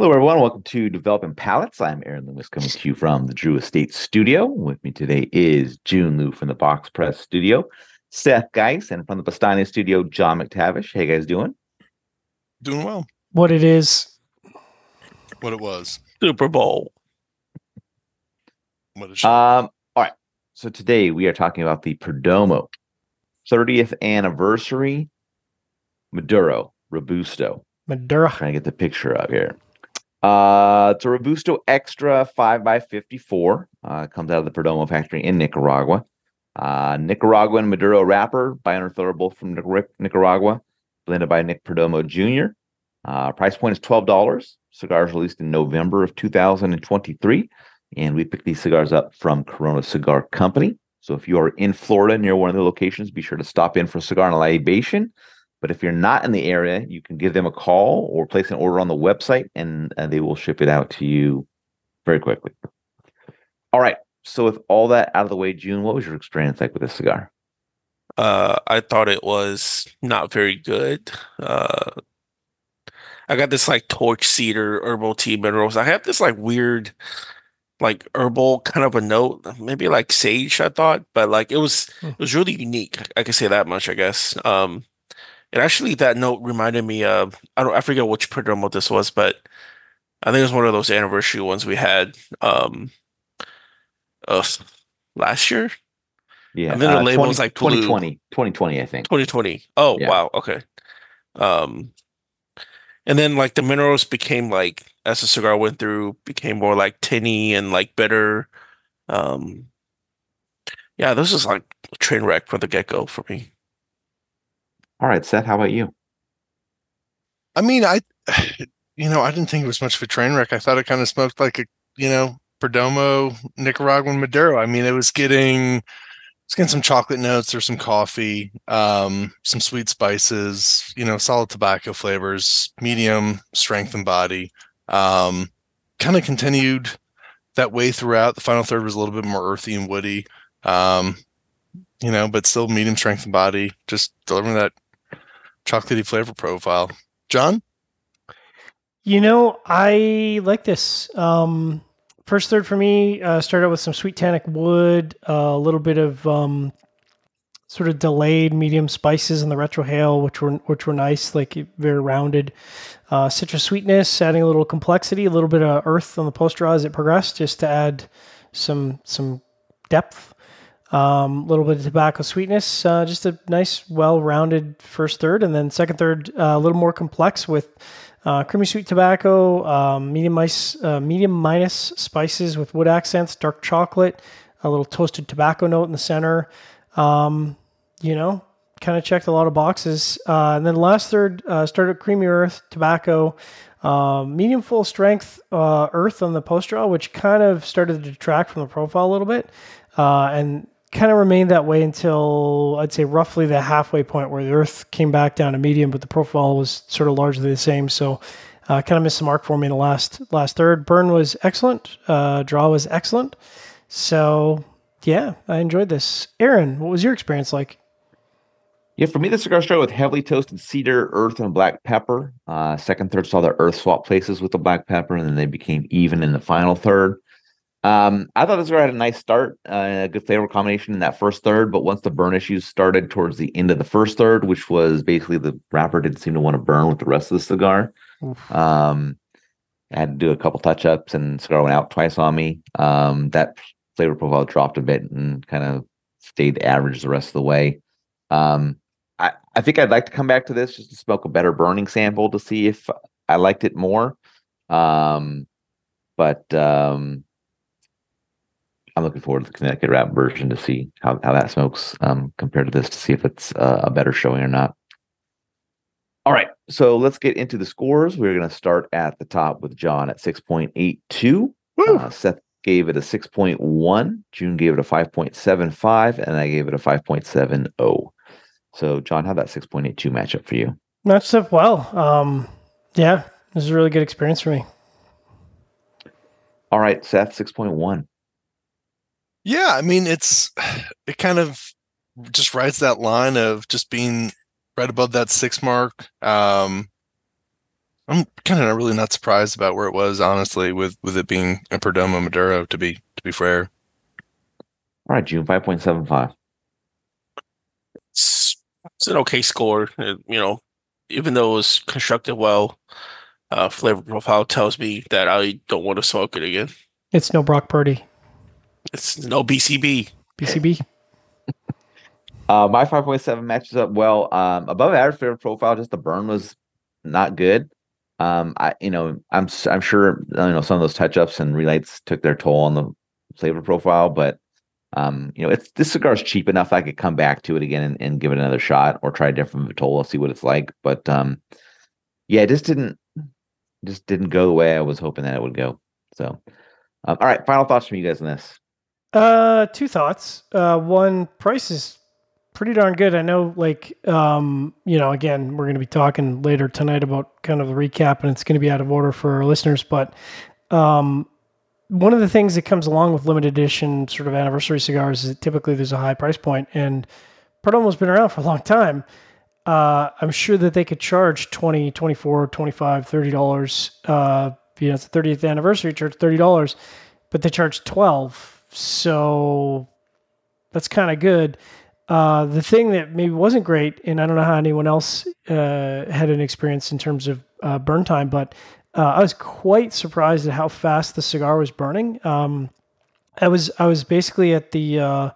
Hello, everyone. Welcome to Developing Palates. I'm Aaron Loomis coming to you from the Drew Estate Studio. With me today is Jiunn Liu from the Box Press Studio, Seth Geis, and from the Bastani Studio, John McTavish. Hey, guys, doing? Doing well. What it is. What it was. Super Bowl. What it Um, all right. So today we are talking about the Perdomo 30th anniversary Maduro Robusto. Madura. Trying to get the picture up here. Uh, it's a Robusto Extra 5x54. Uh, comes out of the Perdomo factory in Nicaragua. Uh, Nicaraguan Maduro wrapper by Thorough, both from Nicaragua, blended by Nick Perdomo Jr. Uh, price point is $12. Cigars released in November of 2023. And we picked these cigars up from Corona Cigar Company. So if you are in Florida near one of the locations, be sure to stop in for a cigar and libation. But if you're not in the area, you can give them a call or place an order on the website and uh, they will ship it out to you very quickly. All right. So, with all that out of the way, Jiunn, what was your experience like with this cigar? Uh, I thought it was not very good. Uh, I got this like torch cedar herbal tea minerals. I have this like weird, like herbal kind of a note, maybe like sage. I thought, but like it was Hmm. it was really unique. I can say that much, I guess. Um, and actually, that note reminded me of I don't I forget which Perdomo this was, but I think it was one of those anniversary ones we had. Um, uh, last year. Yeah. And then the label was like blue. 2020. 2020, I think. 2020. Oh, Yeah. wow. Okay. Um, and then like the minerals became like as the cigar went through, became more like tinny and like bitter. Um, yeah, this is like a train wreck from the get go for me. All right, Seth, how about you? I mean, I, you know, I didn't think it was much of a train wreck. I thought it kind of smoked like a, you know, Perdomo Nicaraguan Maduro. I mean, it was getting, it's getting some chocolate notes. There's some coffee, um, some sweet spices, you know, solid tobacco flavors, medium strength and body. Um, kind of continued that way throughout. The final third was a little bit more earthy and woody. Um, you know, but still medium strength and body, just delivering that chocolatey flavor profile. John? You know, I like this. Um, first third for me uh, started out with some sweet tannic wood, uh, a little bit of um, sort of delayed medium spices in the retrohale, which were which were nice, like very rounded. Uh, citrus sweetness, adding a little complexity, a little bit of earth on the post draw as it progressed, just to add some some depth. A um, little bit of tobacco sweetness, uh, just a nice, well-rounded first third, and then second third uh, a little more complex with uh, creamy sweet tobacco, um, medium mice, uh, medium minus spices with wood accents, dark chocolate, a little toasted tobacco note in the center. Um, you know, kind of checked a lot of boxes. Uh, and then last third uh, started creamy earth, tobacco, um, medium full strength uh, earth on the post draw, which kind of started to detract from the profile a little bit, uh, and kind of remained that way until I'd say roughly the halfway point where the earth came back down to medium, but the profile was sort of largely the same. So. Uh, kind of missed the mark for me in the last last third. Burn was excellent. Uh, draw was excellent. So yeah, I enjoyed this. Aaron, what was your experience like? Yeah, for me, the cigar started with heavily toasted cedar, earth, and black pepper. Uh, second third saw the earth swap places with the black pepper, and then they became even in the final third. Um, I thought this cigar had a nice start, uh, a good flavor combination in that first third, but once the burn issues started towards the end of the first third, which was basically the wrapper didn't seem to want to burn with the rest of the cigar. Oof. Um, I had to do a couple touch ups, and cigar went out twice on me. Um, that flavor profile dropped a bit and kind of stayed average the rest of the way. Um, I, I think I'd like to come back to this just to smoke a better burning sample to see if I liked it more. Um, but um, I'm looking forward to the Connecticut Wrap version to see how, how that smokes um, compared to this to see if it's uh, a better showing or not. All right, so let's get into the scores. We're going to start at the top with John at 6.82. Uh, Seth gave it a 6.1. Jiunn gave it a 5.75, and I gave it a 5.70. So, John, how'd that 6.82 match up for you? Matched up well. Um, yeah, this is a really good experience for me. All right, Seth, 6.1. Yeah, I mean it's it kind of just rides that line of just being right above that six mark. Um I'm kind of really not surprised about where it was, honestly, with with it being a Perdomo Maduro. To be to be fair, All right, Jiunn five point seven five. It's, it's an okay score. uh, you know, even though it was constructed well, uh, flavor profile tells me that I don't want to smoke it again. It's no Brock Purdy. It's no BCB. BCB. Uh, my 5.7 matches up well. Um, above average flavor profile, just the burn was not good. Um, I, you know, I'm s- I'm sure you know some of those touch ups and relights took their toll on the flavor profile, but um, you know, it's this cigar's cheap enough I could come back to it again and, and give it another shot or try a different Vitola, see what it's like. But um, yeah, it just didn't just didn't go the way I was hoping that it would go. So, um, all right, final thoughts from you guys on this. Uh, two thoughts. Uh, one, price is pretty darn good. I know, like, um, you know, again, we're going to be talking later tonight about kind of the recap, and it's going to be out of order for our listeners. But um, one of the things that comes along with limited edition sort of anniversary cigars is that typically there's a high price point, and Perdomo's been around for a long time. Uh, I'm sure that they could charge 20, 24, 25, 30 dollars. Uh, you know, it's the 30th anniversary, charge 30 dollars, but they charge 12 so that's kind of good. Uh, the thing that maybe wasn't great, and I don't know how anyone else uh, had an experience in terms of uh, burn time, but uh, I was quite surprised at how fast the cigar was burning. Um, I was I was basically at the uh,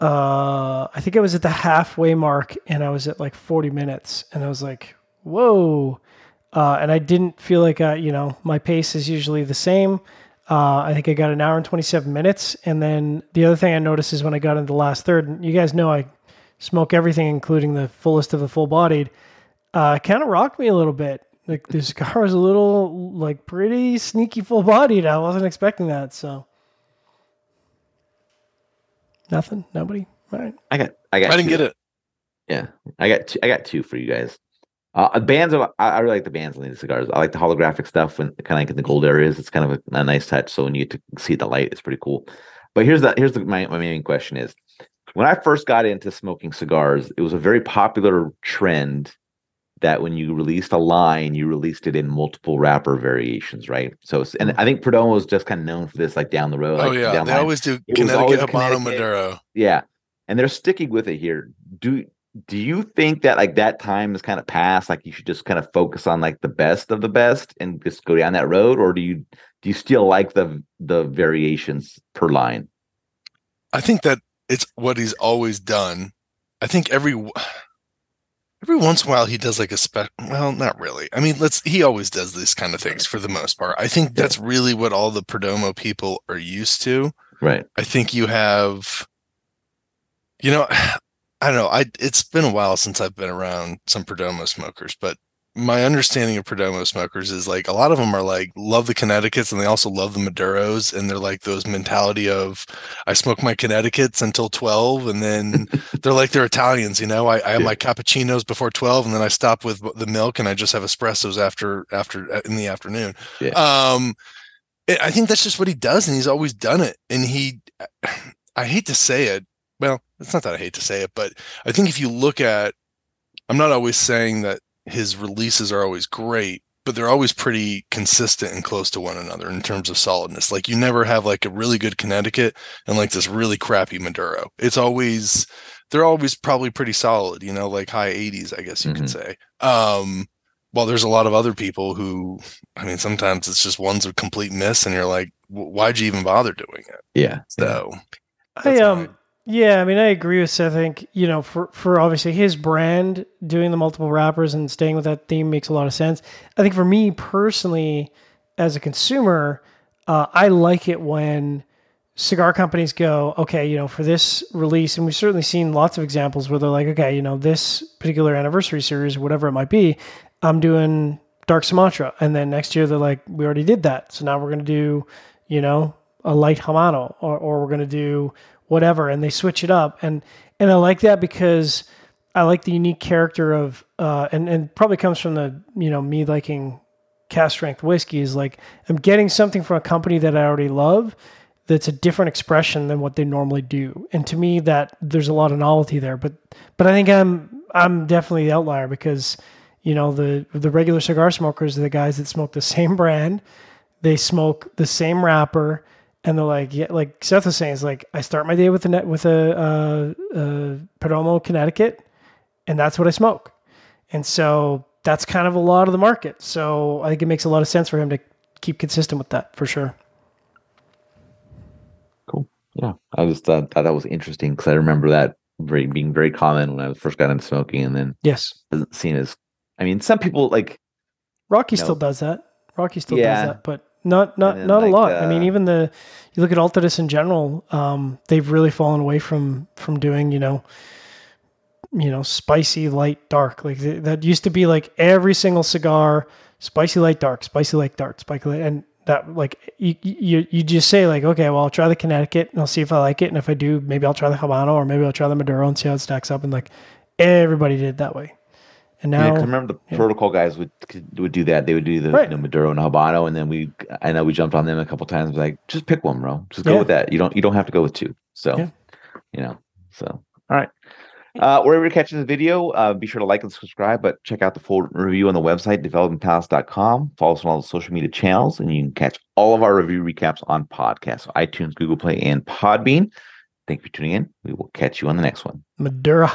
uh, I think I was at the halfway mark, and I was at like 40 minutes, and I was like, whoa. And I didn't feel like I, you know, my pace is usually the same. Uh, I think I got an hour and 27 minutes. And then the other thing I noticed is when I got into the last third, and you guys know I smoke everything, including the fullest of the full bodied, uh, kind of rocked me a little bit. Like the cigar was a little, like, pretty sneaky full bodied. I wasn't expecting that. So nothing, nobody. All right. I got, I got. I didn't two. get it. Yeah, I got two, I got two for you guys. Uh, bands of I, I really like the bands on these cigars. I like the holographic stuff when kind of like in the gold areas. It's kind of a, a nice touch. So when you get to see the light, it's pretty cool. But here's the here's the my, my main question is when I first got into smoking cigars, it was a very popular trend that when you released a line, you released it in multiple wrapper variations, right? So and I think Perdomo is just kind of known for this, like down the road. Oh like, yeah, down they line. always do It was Connecticut always Habano Connecticut. Maduro. Yeah. And they're sticking with it here. Do do you think that like that time is kind of past? Like you should just kind of focus on like the best of the best and just go down that road? Or do you do you still like the the variations per line? I think that it's what he's always done. I think every every once in a while he does like a spec. Well, not really. I mean, let's. He always does these kind of things for the most part. I think that's really what all the Perdomo people are used to. Right. I think you have, you know, I don't know. I it's been a while since I've been around some Perdomo smokers, but my understanding of Perdomo smokers is like a lot of them are like love the Connecticut's and they also love the Maduros and they're like those mentality of I smoke my Connecticut's until twelve and then they're like they're Italians, you know. I, I have Yeah. my cappuccinos before twelve and then I stop with the milk and I just have espressos after after uh, in the afternoon. Yeah. Um, I think that's just what he does, and he's always done it. And he, I hate to say it. Well, it's not that I hate to say it, but I think if you look at, I'm not always saying that his releases are always great, but they're always pretty consistent and close to one another in terms of solidness. Like you never have like a really good Connecticut and like this really crappy Maduro. It's always they're always probably pretty solid, you know, like high 80s, I guess you could say. Um, well, there's a lot of other people who, I mean, sometimes it's just one's a complete miss, and you're like, "W- why'd you even bother doing it? Yeah. So I That's um fine. Yeah, I mean I agree with Seth. I think, you know, for for obviously his brand doing the multiple wrappers and staying with that theme makes a lot of sense. I think for me personally as a consumer, uh, I like it when cigar companies go, okay, you know, for this release, and we've certainly seen lots of examples where they're like, okay, you know, this particular anniversary series, whatever it might be, I'm doing Dark Sumatra. And then next year they're like, we already did that. So now we're going to do, you know, a light Habano or, or we're going to do whatever. And they switch it up. And, and I like that because I like the unique character of, uh, and, and probably comes from the, you know, me liking cask strength whiskey is like, I'm getting something from a company that I already love that's a different expression than what they normally do. And to me that there's a lot of novelty there, but, but I think I'm, I'm definitely the outlier because, you know the the regular cigar smokers are the guys that smoke the same brand, they smoke the same wrapper, and they're like, yeah, like Seth was saying, is like I start my day with a net with a, uh, uh, Perdomo Connecticut, and that's what I smoke, and so that's kind of a lot of the market. So I think it makes a lot of sense for him to keep consistent with that for sure. Cool. Yeah, I just thought, thought that was interesting because I remember that very being very common when I first got into smoking, and then Yes, doesn't seem as. I mean, some people like Rocky No. still does that. Rocky still Yeah. does that, but not not not a like, lot. I mean, even the you look at Altadis in general, um, they've really fallen away from from doing you know, you know, spicy light dark. Like th- that used to be like every single cigar, spicy light dark, spicy light dark, spicy light, and that like you you you just say like okay, well I'll try the Connecticut and I'll see if I like it, and if I do, maybe I'll try the Habano or maybe I'll try the Maduro and see how it stacks up. And like everybody did it that way, and Yeah, now 'cause remember the yeah. protocol guys would would do that. They would do the Right. you know, Maduro and Habano, and then we I know we jumped on them a couple times. Like, just pick one, bro. Just go Yeah. with that. You don't you don't have to go with two. So, Yeah. you know. So, all right. Uh, wherever you're catching the video, uh, be sure to like and subscribe. But check out the full review on the website developingpalates.com. Follow us on all the social media channels, and you can catch all of our review recaps on podcasts, so iTunes, Google Play, and Podbean. Thank you for tuning in. We will catch you on the next one. Madura.